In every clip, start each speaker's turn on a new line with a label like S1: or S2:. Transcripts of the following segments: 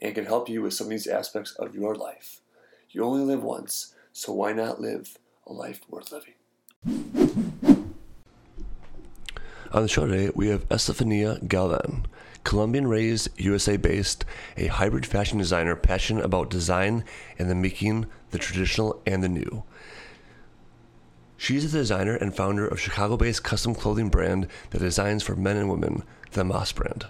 S1: and can help you with some of these aspects of your life. You only live once, so why not live a life worth living? On the show today, we have Estefania Galvan, Colombian raised, USA based, a hybrid fashion designer passionate about design and the making the traditional and the new. She's a designer and founder of Chicago based custom clothing brand that designs for men and women, the Moss brand.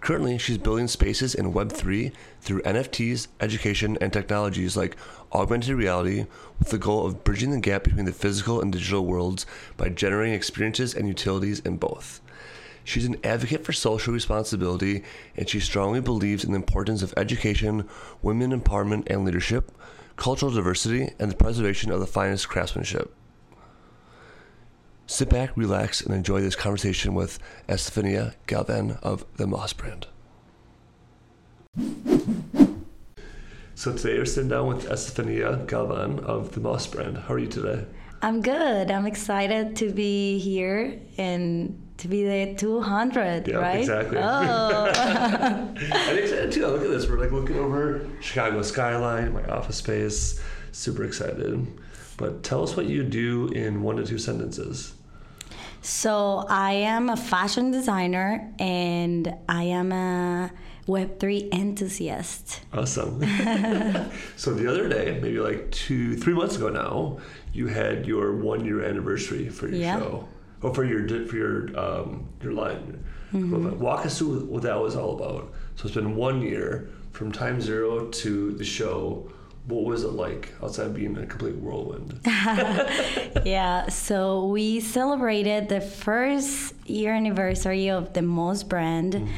S1: Currently, she's building spaces in Web3 through NFTs, education, and technologies like augmented reality with the goal of bridging the gap between the physical and digital worlds by generating experiences and utilities in both. She's an advocate for social responsibility, and she strongly believes in the importance of education, women empowerment and leadership, cultural diversity, and the preservation of the finest craftsmanship. Sit back, relax, and enjoy this conversation with Estefania Galvan of the Moss brand. So today we're sitting down with Estefania Galvan of the Moss brand. How are you today?
S2: I'm good. I'm excited to be here and to be the 200,
S1: yeah,
S2: right?
S1: Exactly. Oh. I'm excited too. Look at this. We're like looking over Chicago skyline, my office space. Super excited. But tell us what you do in one to two sentences.
S2: So I am a fashion designer and I am a Web3 enthusiast.
S1: Awesome. so the other day, maybe like two, three months ago now, you had your one year anniversary for your yeah. show. Or for your for your um, your line. Mm-hmm. Walk us through what that was all about. So it's been one year from time zero to the show what was it like outside being a complete whirlwind?
S2: yeah, so we celebrated the first year anniversary of the Moss brand. Mm.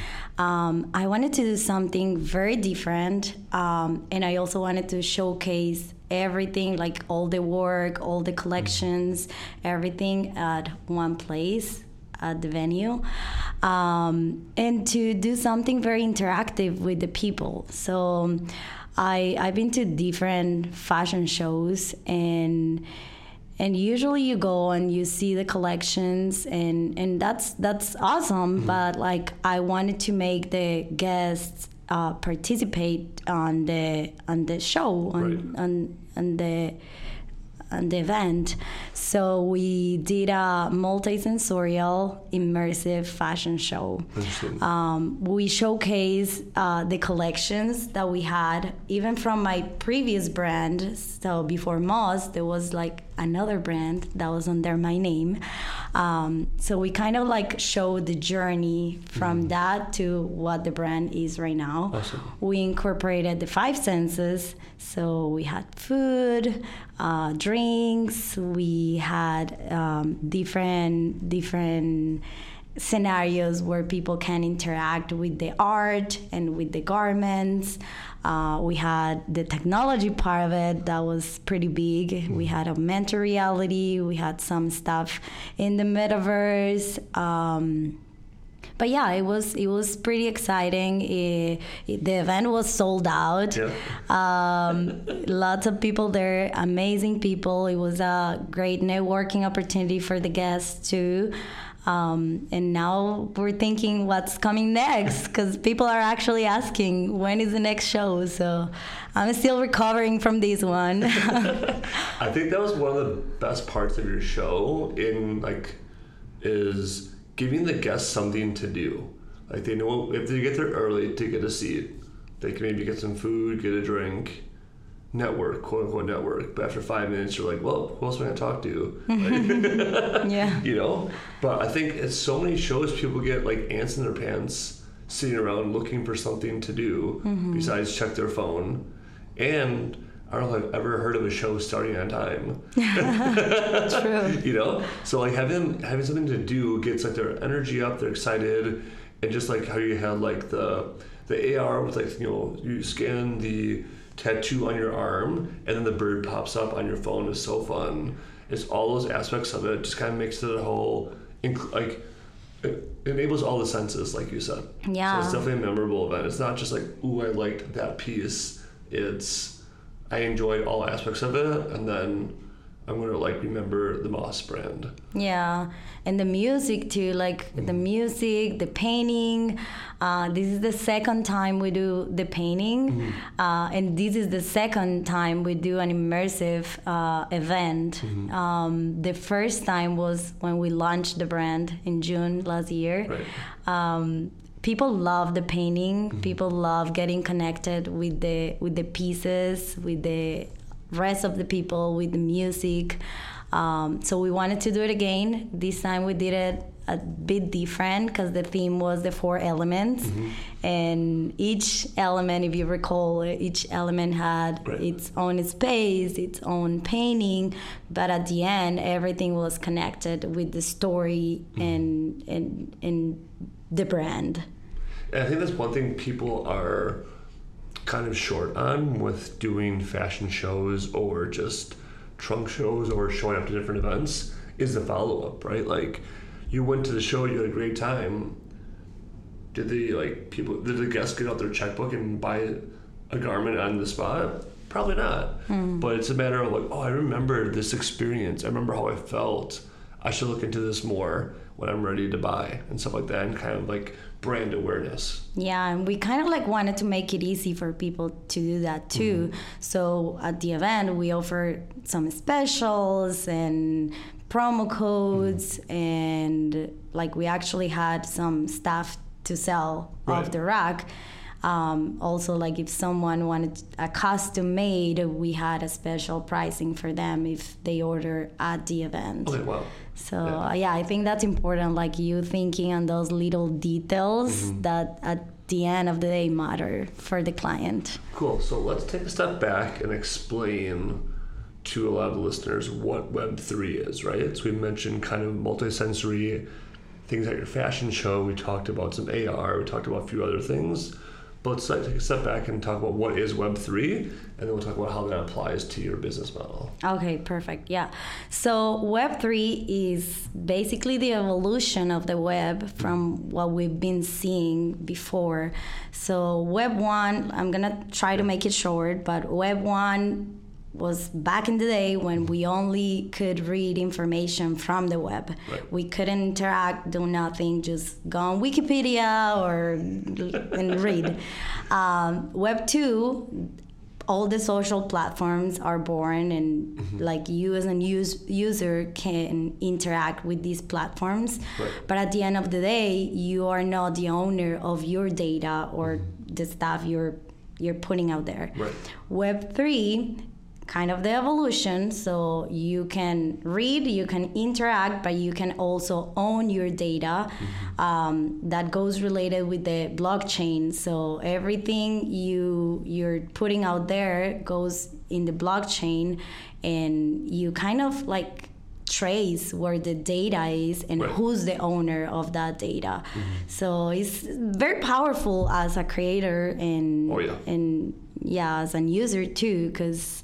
S2: Um, I wanted to do something very different, um, and I also wanted to showcase everything like all the work, all the collections, mm. everything at one place at the venue um, and to do something very interactive with the people. So I I've been to different fashion shows and and usually you go and you see the collections and and that's that's awesome mm-hmm. but like I wanted to make the guests uh, participate on the on the show on right. on, on the the event. So we did a multi-sensorial immersive fashion show. Um, we showcased uh, the collections that we had, even from my previous brand. So before Moss, there was like another brand that was under my name. Um, so we kind of like show the journey from mm. that to what the brand is right now. Awesome. We incorporated the five senses. So we had food, uh, drinks. We had um, different different scenarios where people can interact with the art and with the garments. Uh, we had the technology part of it that was pretty big. Mm-hmm. We had augmented reality. We had some stuff in the metaverse. Um, but yeah, it was it was pretty exciting. It, it, the event was sold out. Yeah. Um, lots of people there, amazing people. It was a great networking opportunity for the guests too. Um, and now we're thinking what's coming next because people are actually asking when is the next show. So I'm still recovering from this one.
S1: I think that was one of the best parts of your show. In like, is giving the guests something to do. Like they know if they get there early to get a seat, they can maybe get some food, get a drink network, quote unquote network. But after five minutes, you're like, well, who else am I going to talk to? Like, yeah. You know? But I think it's so many shows people get like ants in their pants sitting around looking for something to do mm-hmm. besides check their phone. And I don't know if I've ever heard of a show starting on time. True. you know? So like having having something to do gets like their energy up, they're excited. And just like how you had like the the AR with like, you know, you scan the tattoo on your arm, and then the bird pops up on your phone is so fun. It's all those aspects of it. Just kind of makes it a whole, inc- like, it enables all the senses, like you said.
S2: Yeah.
S1: So it's definitely a memorable event. It's not just like, ooh, I liked that piece. It's, I enjoyed all aspects of it, and then I'm gonna like remember the Moss brand.
S2: Yeah, and the music too, like the music, the painting. Uh, this is the second time we do the painting, uh, and this is the second time we do an immersive uh, event. Um, the first time was when we launched the brand in June last year.
S1: Right.
S2: Um, people love the painting. People love getting connected with the with the pieces, with the rest of the people, with the music. Um, so we wanted to do it again. This time we did it a bit different because the theme was the four elements, and each element, if you recall, each element had
S1: Right.
S2: its own space, its own painting, but at the end, everything was connected with the story and and and the brand.
S1: And I think that's one thing people are kind of short on with doing fashion shows or just trunk shows or showing up to different events is the follow up, right? Like you went to the show, you had a great time. Did the like people did the guests get out their checkbook and buy a garment on the spot? Probably not. Hmm. But it's a matter of like, oh, I remember this experience. I remember how I felt. I should look into this more when I'm ready to buy and stuff like that, and kind of like brand awareness.
S2: Yeah, and we kind of like wanted to make it easy for people to do that too. Mm-hmm. So at the event, we offer some specials and promo codes, mm-hmm. and like we actually had some stuff to sell
S1: Right.
S2: off the rack. Um, also, like if someone wanted a custom made, we had a special pricing for them if they order at the event.
S1: Okay, wow.
S2: So
S1: Yeah.
S2: yeah, I think that's important. Like you thinking on those little details
S1: Mm-hmm.
S2: that at the end of the day matter for the client.
S1: Cool. So let's take a step back and explain to a lot of the listeners what Web3 is, right? So we mentioned kind of multisensory things at your fashion show. We talked about some AR. We talked about a few other things. But let's take a step back and talk about what is Web3, and then we'll talk about how that applies to your business model.
S2: Okay, perfect. Yeah. So Web3 is basically the evolution of the web from what we've been seeing before. So Web 1, I'm going to try to make it short, but Web 1 was back in the day when we only could read information from the web.
S1: Right.
S2: We couldn't interact, do nothing, just go on Wikipedia or and read. Um, Web 2 all the social platforms are born and like you as a use, user can interact with these platforms
S1: Right.
S2: but at the end of the day you are not the owner of your data or the stuff you're you're putting out there
S1: Right.
S2: web 3 kind of the evolution. So you can read you can interact but you can also own your data um, that goes related with the blockchain. So everything you you're putting out there goes in the blockchain and you kind of like trace where the data is and
S1: Right.
S2: who's the owner of that data. So it's very powerful as a creator and
S1: Oh, yeah.
S2: and yeah as an user too because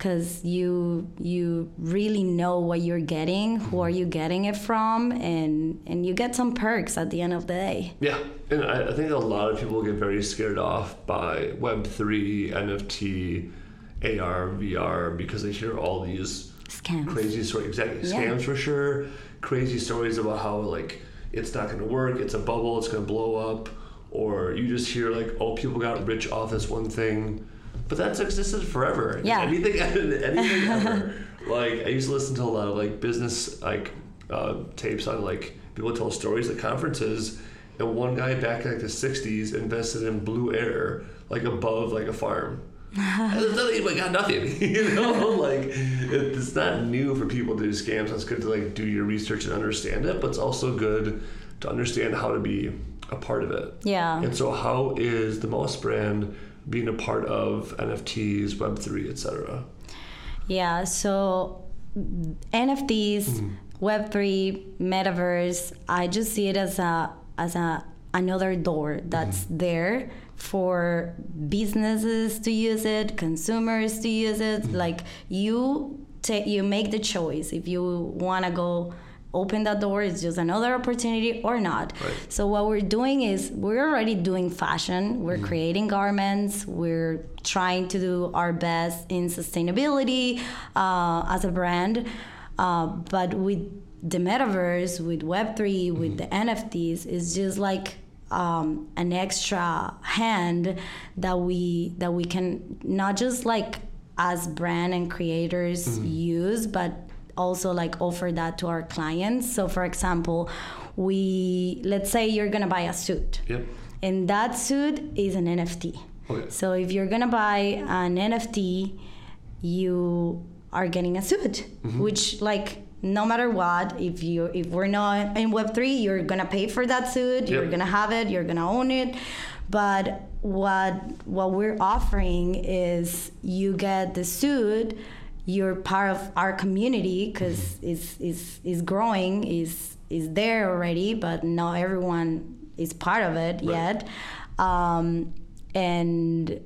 S2: because you you really know what you're getting who are you getting it from and and you get some perks at the end of the day
S1: Yeah, and I, I think a lot of people get very scared off by Web3, NFT, AR, VR because they hear all these
S2: scams
S1: crazy stories. Exactly,
S2: Yeah.
S1: scams for sure. Crazy stories about how like it's not going to work. It's a bubble. It's going to blow up. Or you just hear like, oh, people got rich off this one thing, but that's existed forever.
S2: Yeah.
S1: Anything, anything ever. Like I used to listen to a lot of like business like uh, tapes on like people tell stories at conferences. And one guy back in like the '60s invested in Blue Air, like above like a farm. nothing, but got nothing. You know, like it, it's not new for people to do scams. It's good to like do your research and understand it, but it's also good to understand how to be a part of it.
S2: yeah
S1: And so, how is the Moss brand being a part of NFTs, Web three, etc.?
S2: Yeah, so NFTs, Web3, metaverse, I just see it as a as a another door that's there for businesses to use it, consumers to use it.
S1: Mm-hmm.
S2: Like you take, you make the choice if you want to go open that door it's just another opportunity or not.
S1: Right.
S2: so what we're doing is we're already doing fashion. We're creating garments. We're trying to do our best in sustainability uh, as a brand. Uh, but with the metaverse with web3 with the nfts it's just like um, an extra hand that we that we can not just like as brand and creators use but also like offer that to our clients. So for example we let's say you're gonna buy a suit.
S1: Yep.
S2: and that suit is an nft
S1: Okay.
S2: Oh, so if you're gonna buy an nft you are getting a suit mm-hmm. which like no matter what if you if we're not in web3 you're gonna pay for that suit you're gonna have it you're gonna own it. But what what we're offering is you get the suit you're part of our community because it's, it's, it's growing is is there already but not everyone is part of it yet. Um, and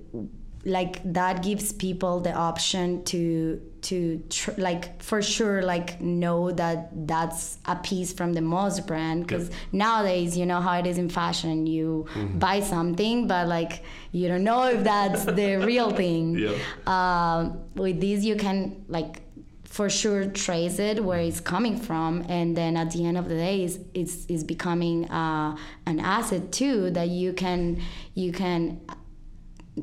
S2: like that gives people the option to to tr- like for sure like know that that's a piece from the Moss brand. Because nowadays you know how it is in fashion you buy something but like you don't know if that's the real thing.
S1: Yeah.
S2: um, with this you can like for sure trace it where it's coming from and then at the end of the day it's it's, it's becoming uh, an asset too that you can you can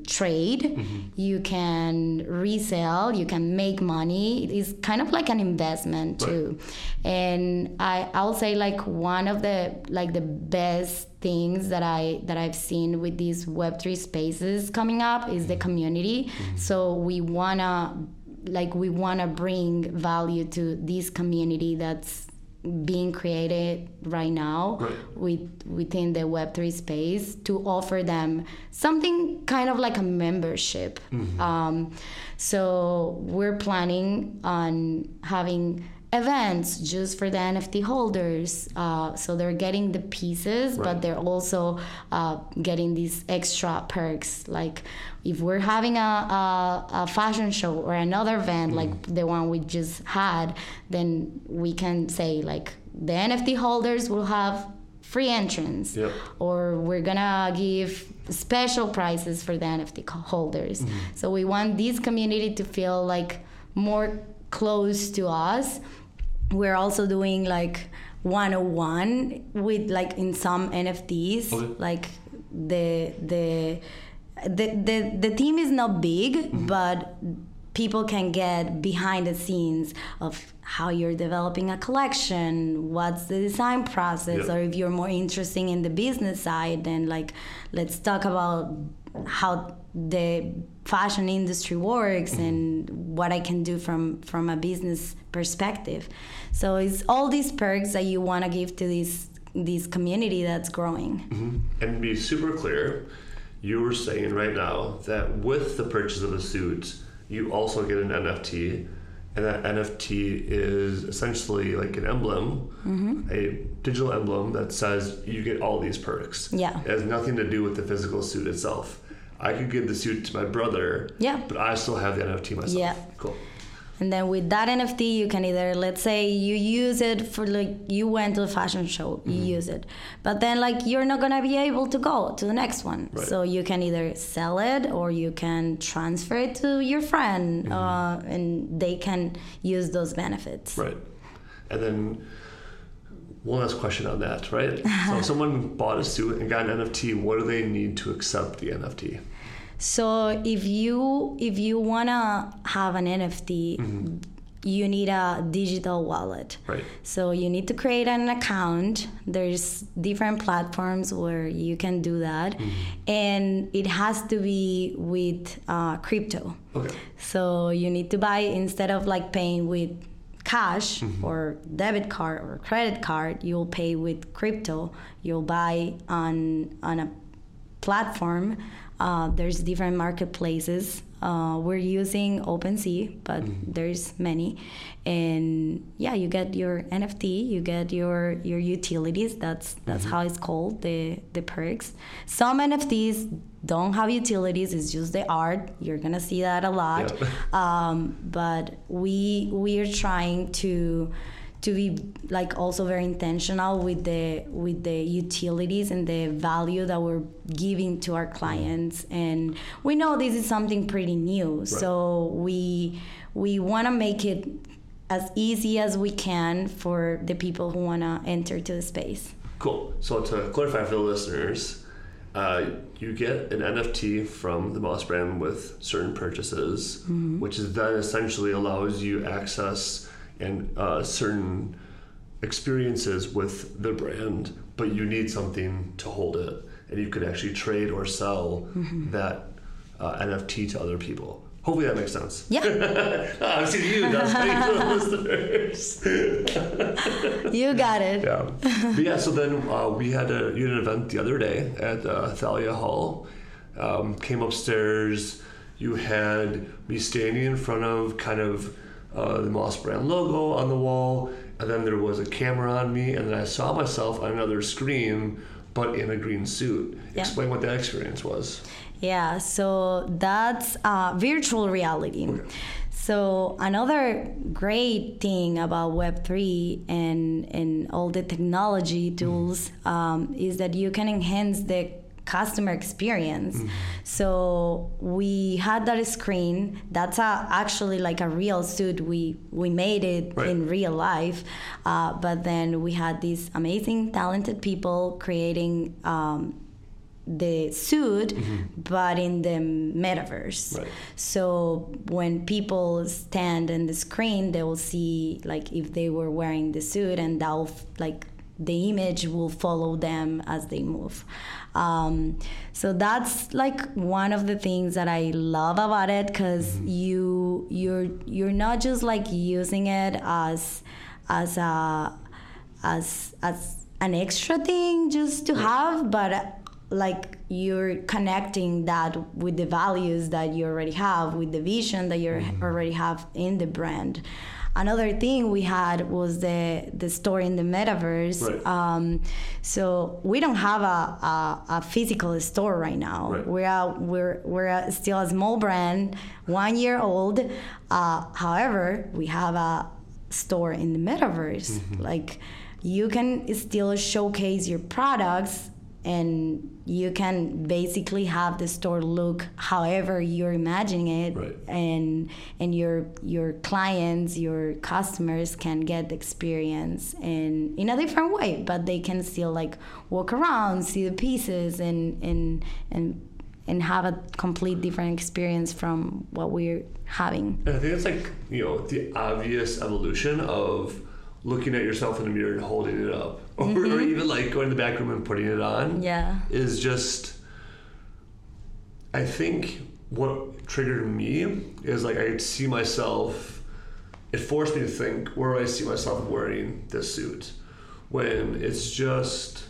S2: trade mm-hmm. you can resell you can make money. It's kind of like an investment too. And i i'll say like one of the like the best things that i that i've seen with these web3 spaces coming up is the mm-hmm. community. Mm-hmm. So we wanna like we wanna bring value to this community that's being created right now
S1: Right.
S2: with within the web3 space to offer them something kind of like a membership um, so we're planning on having events just for the nft holders. Uh, so they're getting the pieces
S1: Right.
S2: but they're also uh, getting these extra perks. Like if we're having a, a, a fashion show or another event like the one we just had then we can say like the nft holders will have free entrance.
S1: Yep.
S2: or we're gonna give special prices for the nft holders. So we want this community to feel like more close to us we're also doing like 101 with like in some nfts
S1: Okay.
S2: like the the the the, the team is not big
S1: Mm-hmm.
S2: but people can get behind the scenes of how you're developing a collection what's the design process
S1: Yeah.
S2: or if you're more interested in the business side then like let's talk about how the fashion industry works
S1: Mm-hmm.
S2: and what I can do from from a business perspective. So it's all these perks that you want to give to this this community that's growing.
S1: And be super clear, you were saying right now that with the purchase of a suit, you also get an NFT, and that NFT is essentially like an emblem, a digital emblem that says you get all these perks.
S2: Yeah.
S1: It has nothing to do with the physical suit itself. I could give the suit to my brother,
S2: Yeah.
S1: but I still have the NFT myself.
S2: Yeah.
S1: Cool.
S2: And then with that NFT, you can either, let's say, you use it for like you went to a fashion show, you use it, but then like you're not gonna be able to go to the next one.
S1: Right.
S2: So you can either sell it or you can transfer it to your friend, uh, and they can use those benefits.
S1: Right. And then one last question on that, right? so if someone bought a suit and got an NFT, what do they need to accept the NFT?
S2: So if you if you wanna have an NFT, mm-hmm. you need a digital wallet.
S1: Right.
S2: So you need to create an account. There's different platforms where you can do that, mm-hmm. and it has to be with uh, crypto.
S1: Okay.
S2: So you need to buy instead of like paying with cash mm-hmm. or debit card or credit card, you'll pay with crypto. You'll buy on on a platform Uh, there's different marketplaces. Uh, we're using OpenSea, but there's many, and yeah, you get your NFT, you get your your utilities. That's that's how it's called the the perks. Some NFTs don't have utilities; it's just the art. You're gonna see that a lot. Um, but we we are trying to to be like also very intentional with the with the utilities and the value that we're giving to our clients. And we know this is something pretty new. So we we want to make it as easy as we can for the people who want to enter to the space.
S1: Cool. So to clarify for the listeners, uh, you get an NFT from the Moss brand with certain purchases, which is then essentially allows you access and uh, certain experiences with the brand, but you need something to hold it, and you could actually trade or sell that uh, NFT to other people. Hopefully that makes sense.
S2: yeah
S1: Ah, I'm seeing you. That's for the listeners.
S2: you got it
S1: Yeah. But yeah, so then uh, we had a you had an event the other day at uh, Thalia Hall. Um, came upstairs. You had me standing in front of kind of uh, the Moss brand logo on the wall, and then there was a camera on me, and then I saw myself on another screen, but in a green suit.
S2: Yeah.
S1: Explain what that experience was.
S2: Yeah, so that's uh, virtual reality. So another great thing about Web three and and all the technology tools um, is that you can enhance the customer experience. So we had that screen. That's a, actually like a real suit. We we made it
S1: Right.
S2: in real life, uh, but then we had these amazing, talented people creating. Um, the suit but in the metaverse
S1: Right.
S2: so when people stand in the screen they will see like if they were wearing the suit and that'll like the image will follow them as they move. Um, so that's like one of the things that i love about it because you you're you're not just like using it as as a as as an extra thing just to have but like you're connecting that with the values that you already have with the vision that you already have in the brand another thing we had was the the store in the metaverse.
S1: Right.
S2: um, so we don't have a, a, a physical store right now.
S1: Right.
S2: we're a, we're we're a, still a small brand one year old. Uh, however we have a store in the metaverse. Like you can still showcase your products and you can basically have the store look however you're imagining it
S1: Right.
S2: and and your your clients your customers can get the experience in in a different way but they can still like walk around see the pieces and and and and have a complete different experience from what we're having
S1: And I think it's like, you know, the obvious evolution of looking at yourself in the mirror and holding it up. Or, or even like going to the back room and putting it on.
S2: yeah
S1: Is just, I think what triggered me is like I could see myself, it forced me to think, where do I see myself wearing this suit? When it's just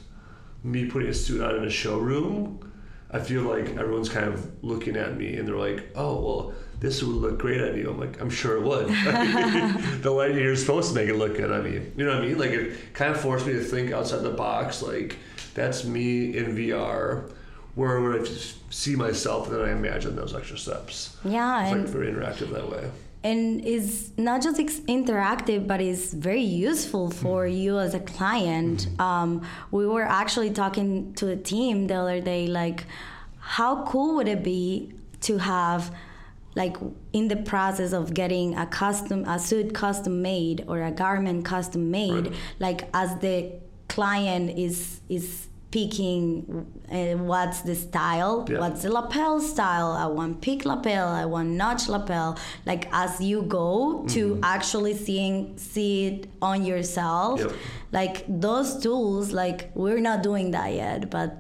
S1: me putting a suit on in a showroom, I feel like everyone's kind of looking at me and they're like, oh, well, this would look great on you. I'm like, I'm sure it would. the lighting here is supposed to make it look good on me. You know what I mean? Like, it kind of forced me to think outside the box. Like, that's me in VR. Where would I just see myself and then I imagine those extra steps.
S2: yeah
S1: It's
S2: and
S1: like very interactive that way.
S2: and is not just ex- interactive but is very useful for you as a client um, we were actually talking to the team the other day like how cool would it be to have like in the process of getting a custom a suit custom made or a garment custom made
S1: Right.
S2: like as the client is is picking uh, what's the style
S1: Yeah.
S2: what's the lapel style i want peak lapel i want notch lapel like as you go to actually seeing see it on yourself
S1: Yep.
S2: like those tools like we're not doing that yet but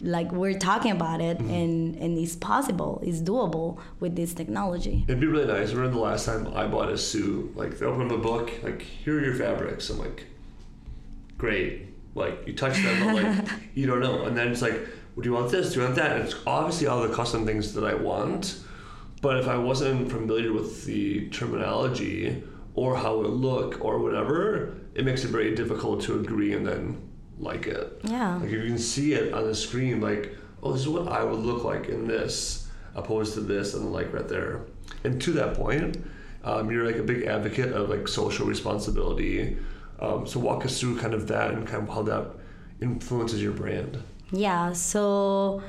S2: like we're talking about it mm-hmm. and and it's possible it's doable with this technology
S1: It'd be really nice. I remember the last time I bought a suit, like they opened up a book, like here are your fabrics. I'm like, great. Like you touch them, but like you don't know. And then it's like do you want this? Do you want that? And it's obviously all the custom things that I want. But if I wasn't familiar with the terminology or how it look or whatever, it makes it very difficult to agree and then like it.
S2: Yeah.
S1: Like if you can see it on the screen, like, oh, this is what I would look like in this, opposed to this, and like right there. And to that point, um, you're like a big advocate of like social responsibility. Um, so walk us through kind of that and kind of how that influences your brand.
S2: Yeah, so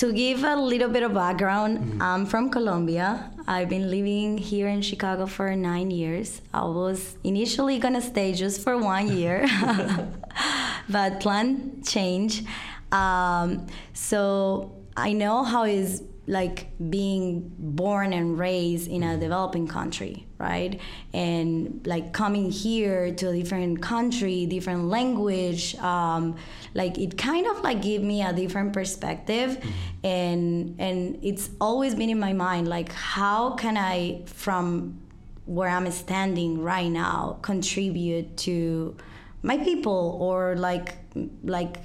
S2: to give a little bit of background,
S1: Mm-hmm.
S2: I'm from Colombia. I've been living here in Chicago for nine years. I was initially gonna stay just for one year, but plan change. Um, so I know how is like being born and raised in a developing country, right? And like coming here to a different country, different language, um, like it kind of like gave me a different perspective, and and it's always been in my mind like how can I from where I'm standing right now contribute to my people or like like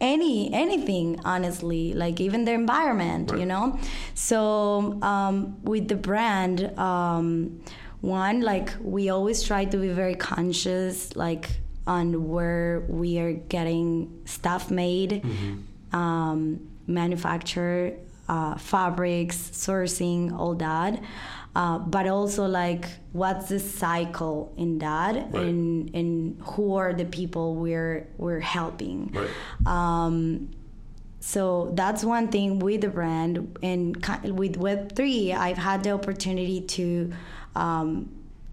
S2: any anything honestly like even the environment you know? So um, with the brand um, one like we always try to be very conscious like on where we are getting stuff made um, manufacture uh, fabrics sourcing all that uh, but also like what's the cycle in that
S1: Right.
S2: and and who are the people we're we're helping
S1: Right.
S2: um, so that's one thing with the brand and with web3 i've had the opportunity to um,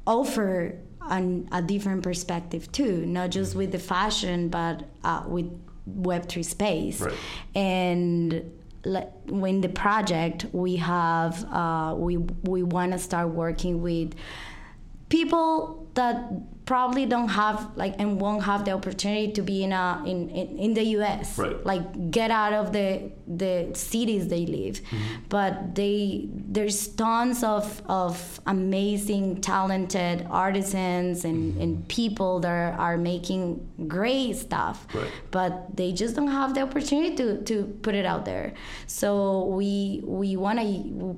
S2: offer an, a different perspective too not just with the fashion but uh, with web3 space
S1: Right.
S2: and when the project we have uh, we we want to start working with people that probably don't have like and won't have the opportunity to be in a in, in, in the US
S1: Right.
S2: like get out of the the cities they live. Mm-hmm. But they there's tons of of amazing talented artisans and, mm-hmm. and people that are, are making great stuff.
S1: Right.
S2: but they just don't have the opportunity to, to put it out there. So we we want to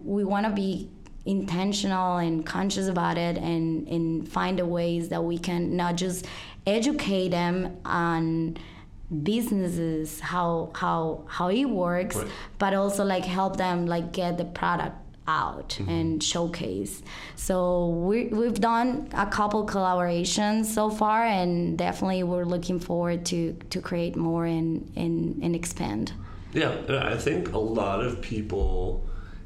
S2: we want to be intentional and conscious about it and and find the ways that we can not just educate them on businesses how how how it works
S1: Right.
S2: but also like help them like get the product out mm-hmm. and showcase. So we, we've done a couple collaborations so far and definitely we're looking forward to to create more and and, and expand.
S1: Yeah, I think a lot of people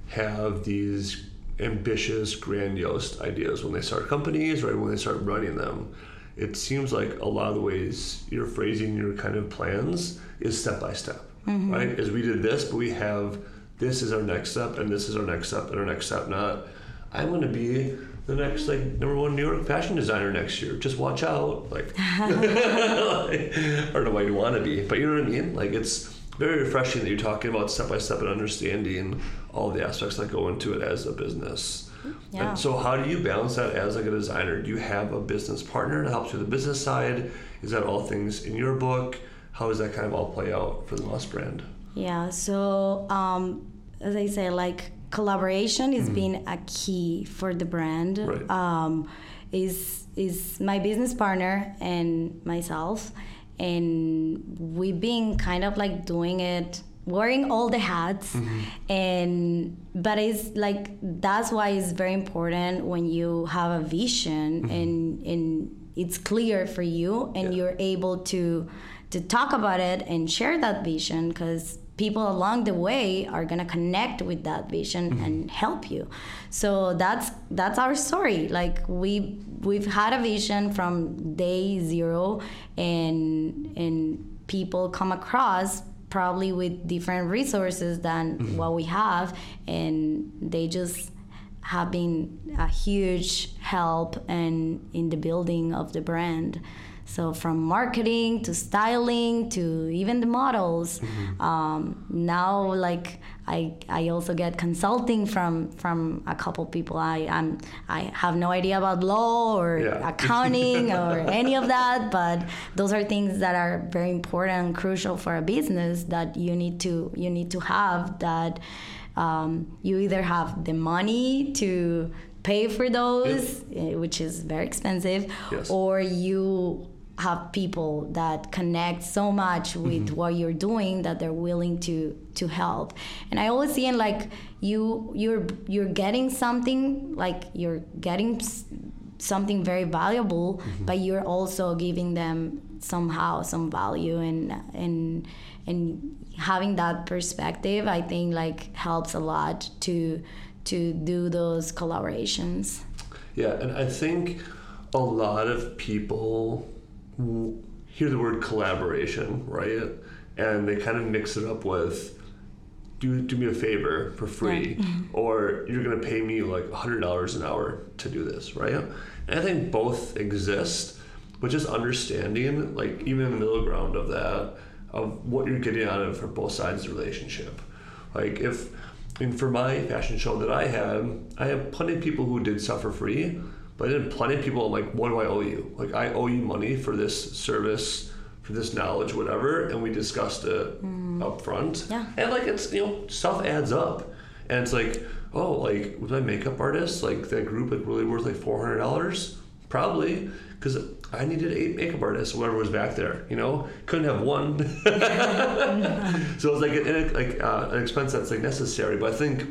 S1: have these ambitious, grandiose ideas when they start companies, right? When they start running them. It seems like a lot of the ways you're phrasing your kind of plans is step by step, mm-hmm. right? As we did this, but we have this is our next step, and this is our next step, and our next step. Not, I'm going to be the next like number one New York fashion designer next year. Just watch out, like, I don't know why you want to be, but you know what I mean. Like it's very refreshing that you're talking about step by step and understanding all the aspects that go into it as a business.
S2: Yeah.
S1: And so, how do you balance that as like a designer? Do you have a business partner that helps you with the business side? Is that all things in your book? How does that kind of all play out for the Moss brand?
S2: Yeah, so um, as I say, like collaboration is being a key for the brand.
S1: Right.
S2: Um, is is my business partner and myself, and we've been kind of like doing it, wearing all the hats, mm-hmm. and but it's like that's why it's very important when you have a vision mm-hmm. and and it's clear for you and
S1: Yeah.
S2: you're able to to talk about it and share that vision because people along the way are going to connect with that vision mm-hmm. and help you. So that's that's our story. Like we we've had a vision from day zero and and people come across probably with different resources than what we have and they just have been a huge help and in the building of the brand. So from marketing to styling to even the models. Um, now, like I, I also get consulting from from a couple people. I I'm, I have no idea about law or
S1: Yeah.
S2: accounting or any of that, but those are things that are very important and crucial for a business that you need to you need to have that um, you either have the money to pay for those, eh, which is very expensive,
S1: Yes.
S2: or you have people that connect so much with mm-hmm. what you're doing that they're willing to to help. And i always see in like you you're you're getting something like you're getting something very valuable mm-hmm. but you're also giving them somehow some value and and and having that perspective i think like helps a lot to to do those collaborations.
S1: Yeah, and I think a lot of people hear the word collaboration, right? And they kind of mix it up with do do me a favor for free, mm-hmm. or you're gonna pay me like hundred dollars an hour to do this, right? And I think both exist, but just understanding, like even the middle ground of that, of what you're getting out of for both sides of the relationship. Like if, and for my fashion show that I had, I have plenty of people who did stuff for free, but then plenty of people I'm like, what do I owe you? Like I owe you money for this service, for this knowledge, whatever, and we discussed it up front.
S2: Yeah.
S1: And like it's you know stuff adds up, and it's like oh like with my makeup artist like that group like really worth like four hundred dollars probably because I needed eight makeup artists whoever was back there you know couldn't have one so it's like an, like uh, an expense that's like necessary but I think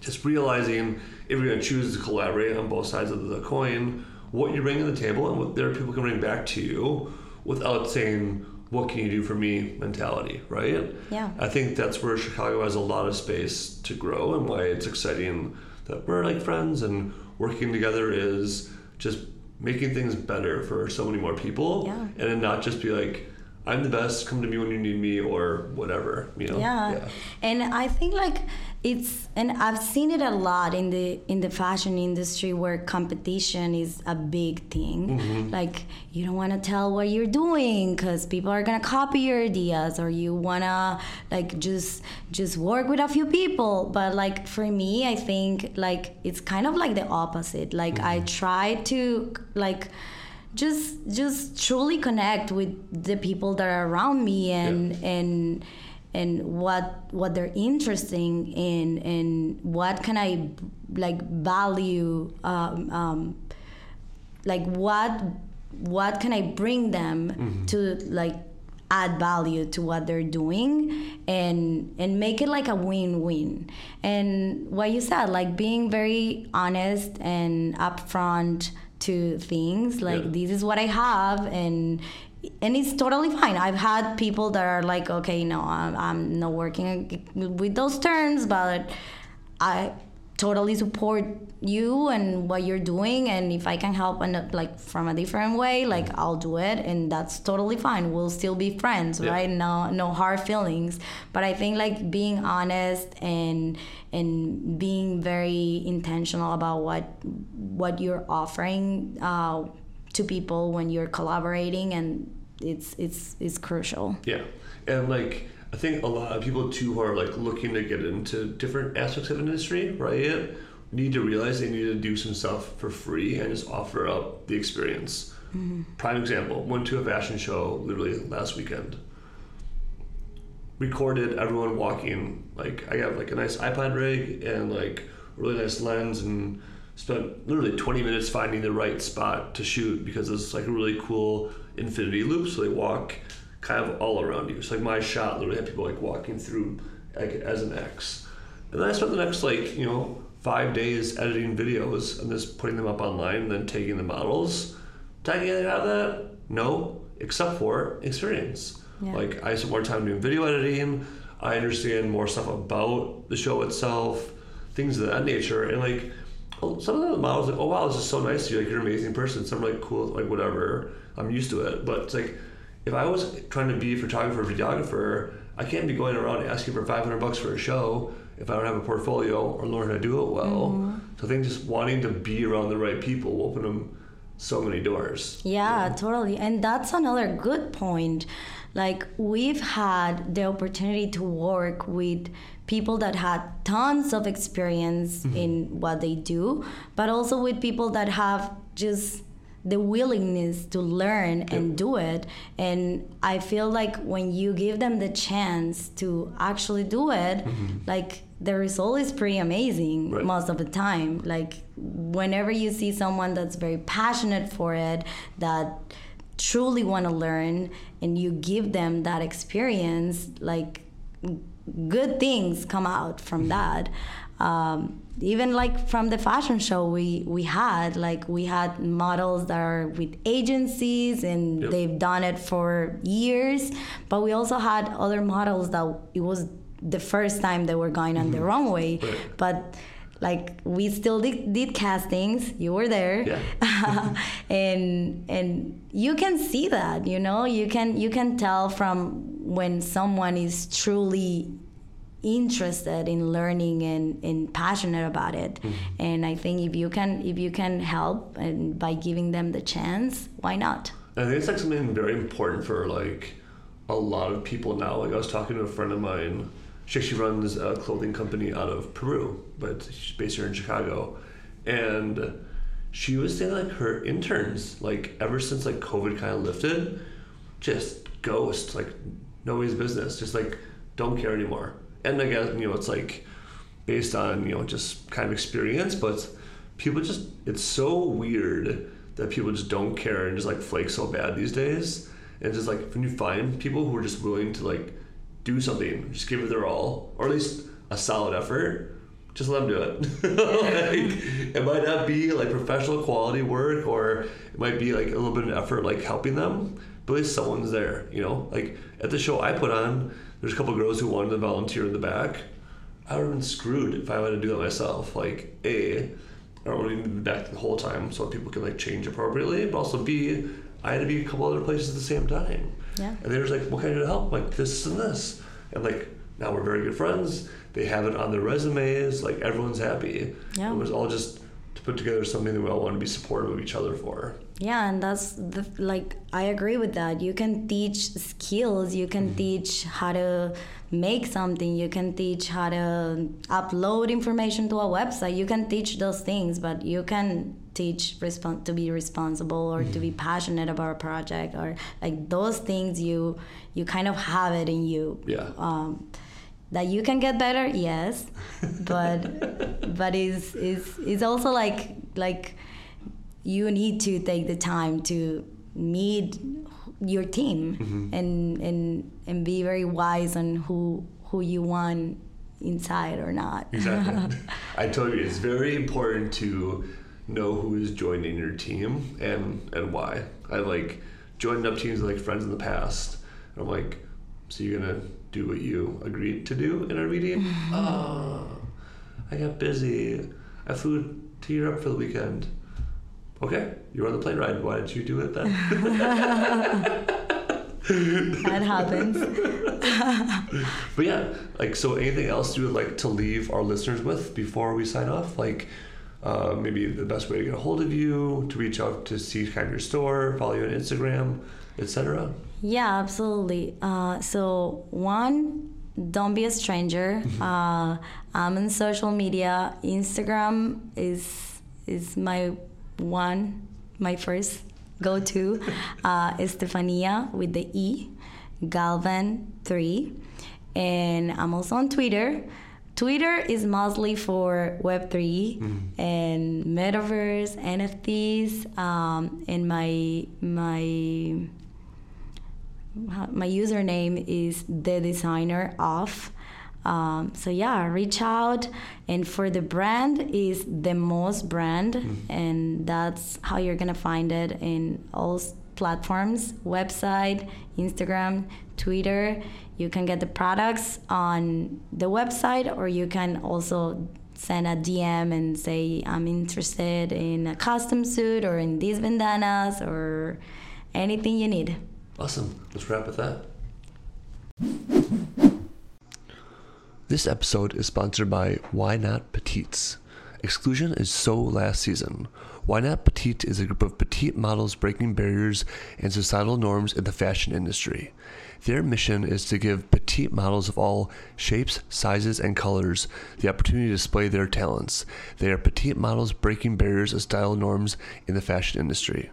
S1: just realizing if you're going to choose to collaborate on both sides of the coin, what you bring to the table and what their people can bring back to you without saying, what can you do for me mentality, right?
S2: Yeah.
S1: I think that's where Chicago has a lot of space to grow and why it's exciting that we're like friends and working together is just making things better for so many more people
S2: Yeah.
S1: and then not just be like, I'm the best, come to me when you need me or whatever, you know?
S2: yeah. and i think like it's and i've seen it a lot in the in the fashion industry where competition is a big thing. Mm-hmm. Like you don't want to tell what you're doing because people are gonna copy your ideas or you wanna like just just work with a few people. But like for me i think like it's kind of like the opposite. Like i mm-hmm. try to like just just truly connect with the people that are around me and and and what what they're interested in and what can I like value um, um, like what what can I bring them to like add value to what they're doing and and make it like a win-win and what you said like being very honest and upfront to things like
S1: Yeah.
S2: this is what I have and and it's totally fine. I've had people that are like, okay, no, I'm, I'm not working with those terms, but I totally support you and what you're doing. And if I can help and like from a different way, like I'll do it, and that's totally fine. We'll still be friends,
S1: Yeah.
S2: right? No, no hard feelings. But I think like being honest and and being very intentional about what what you're offering. Uh, to people when you're collaborating and it's it's it's crucial
S1: Yeah, and like I think a lot of people too who are like looking to get into different aspects of industry, right? Need to realize they need to do some stuff for free and just offer up the experience. Mm-hmm. Prime example: went to a fashion show literally last weekend. Recorded everyone walking. Like I got like a nice iPod rig and like really nice lens and spent literally 20 minutes finding the right spot to shoot because it's like a really cool infinity loop. So they walk kind of all around you. It's like my shot literally had people like walking through like as an X. And then I spent the next like, you know, five days editing videos and just putting them up online and then taking the models. Did I get anything out of that? No, except for experience.
S2: Yeah.
S1: Like I spent more time doing video editing. I understand more stuff about the show itself, things of that nature. And like some of the models, like, oh wow, this is so nice. To you like you're an amazing person. Some are like cool, like whatever. I'm used to it. But it's like if I was trying to be a photographer, or videographer, I can't be going around asking for 500 bucks for a show if I don't have a portfolio or learn how to do it well. Mm-hmm. So I think just wanting to be around the right people will open them so many doors.
S2: Yeah, totally. And that's another good point. Like, we've had the opportunity to work with people that had tons of experience mm-hmm. in what they do, but also with people that have just the willingness to learn and do it. And I feel like when you give them the chance to actually do it, mm-hmm. like the result is pretty amazing
S1: Right.
S2: most of the time. Like whenever you see someone that's very passionate for it, that truly want to learn, and you give them that experience, like good things come out from that. Um, even like from the fashion show we we had like we had models that are with agencies and
S1: Yep.
S2: they've done it for years but we also had other models that it was the first time they were going on the runway
S1: Right.
S2: but like we still did, did castings you were there
S1: Yeah.
S2: and and you can see that you know you can you can tell from when someone is truly interested in learning and, and passionate about it mm-hmm. and i think if you can if you can help and by giving them the chance why not
S1: I think it's like something very important for like a lot of people now. Like I was talking to a friend of mine. She actually runs a clothing company out of Peru, but she's based here in Chicago. And she was saying like her interns, like ever since like COVID kind of lifted, just ghost, like nobody's business, just like don't care anymore. And again, you know, it's like based on you know just kind of experience, but people just it's so weird that people just don't care and just like flake so bad these days. And just like when you find people who are just willing to like do something, just give it their all, or at least a solid effort, just let them do it. like, it might not be like professional quality work, or it might be like a little bit of effort, like helping them, but at least someone's there. You know, like at the show I put on, there's a couple girls who wanted to volunteer in the back. I would have been screwed if I had to do that myself. Like, A, I don't want to be back the whole time so people can like change appropriately, but also B, I had to be a couple other places at the same time.
S2: Yeah.
S1: And they were like, what can I do to help? Like this and this. And like now we're very good friends. They have it on their resumes. Like everyone's happy.
S2: Yeah.
S1: It was all just to put together something that we all want to be supportive of each other for.
S2: Yeah, and that's the, like I agree with that. You can teach skills. You can teach how to make something. You can teach how to upload information to a website. You can teach those things, but you can teach respon- to be responsible or to be passionate about a project or like those things. You you kind of have it in you.
S1: Yeah.
S2: Um, that you can get better, yes, but but is is is also like like you need to take the time to meet your team mm-hmm. and and and be very wise on who who you want inside or not.
S1: Exactly. I told you it's very important to know who is joining your team and and why. I like joined up teams with like friends in the past. I'm like, so you're gonna do what you agreed to do in our meeting? oh, I got busy. I flew to Europe for the weekend. Okay, you're the plane ride. Why didn't you do it then?
S2: that happens.
S1: But yeah, like so. Anything else you would like to leave our listeners with before we sign off? Like uh, maybe the best way to get a hold of you, to reach out to see kind of your store, follow you on Instagram, etc.
S2: Yeah, absolutely. Uh, so one, don't be a stranger. Uh, I'm on social media. Instagram is is my one, my first go to. Uh, Estefania with the E, Galvan three, and I'm also on Twitter. Twitter is mostly for Web3 and metaverse, NFTs, um, and my my my username is the designer of um, so yeah reach out and for the brand is the Moss brand and that's how you're gonna find it in all platforms website instagram twitter you can get the products on the website or you can also send a dm and say i'm interested in a custom suit or in these bandanas or anything you need
S1: Awesome. Let's wrap with that. This episode is sponsored by Why Not Petites, Exclusion is so last season. Why Not Petite is a group of petite models breaking barriers and societal norms in the fashion industry. Their mission is to give petite models of all shapes, sizes, and colors the opportunity to display their talents. They are petite models breaking barriers of style norms in the fashion industry.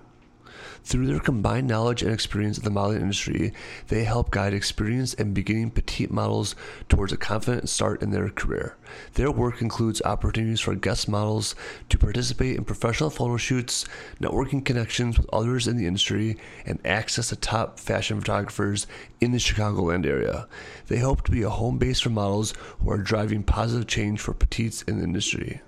S1: Through their combined knowledge and experience of the modeling industry, they help guide experienced and beginning petite models towards a confident start in their career. Their work includes opportunities for guest models to participate in professional photo shoots, networking connections with others in the industry, and access to top fashion photographers in the Chicagoland area. They hope to be a home base for models who are driving positive change for petites in the industry.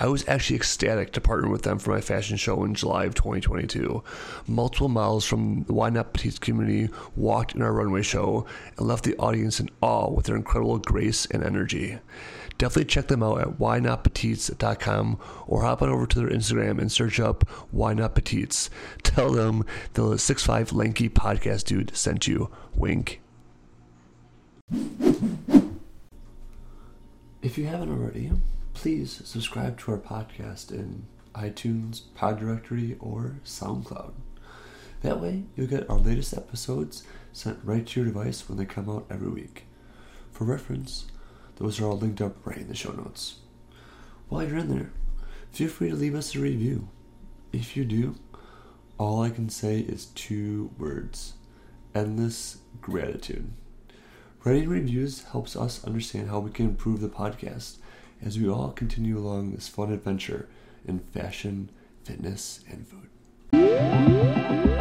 S1: I was actually ecstatic to partner with them for my fashion show in July of 2022. Multiple models from the Why Not Petites community walked in our runway show and left the audience in awe with their incredible grace and energy. Definitely check them out at whynotpetites.com or hop on over to their Instagram and search up Why Not Petites. Tell them the 6'5 lanky podcast dude sent you. Wink. If you haven't already, please subscribe to our podcast in iTunes, Pod Directory, or SoundCloud. That way, you'll get our latest episodes sent right to your device when they come out every week. For reference, those are all linked up right in the show notes. While you're in there, feel free to leave us a review. If you do, all I can say is two words endless gratitude. Writing reviews helps us understand how we can improve the podcast as we all continue along this fun adventure in fashion, fitness, and food.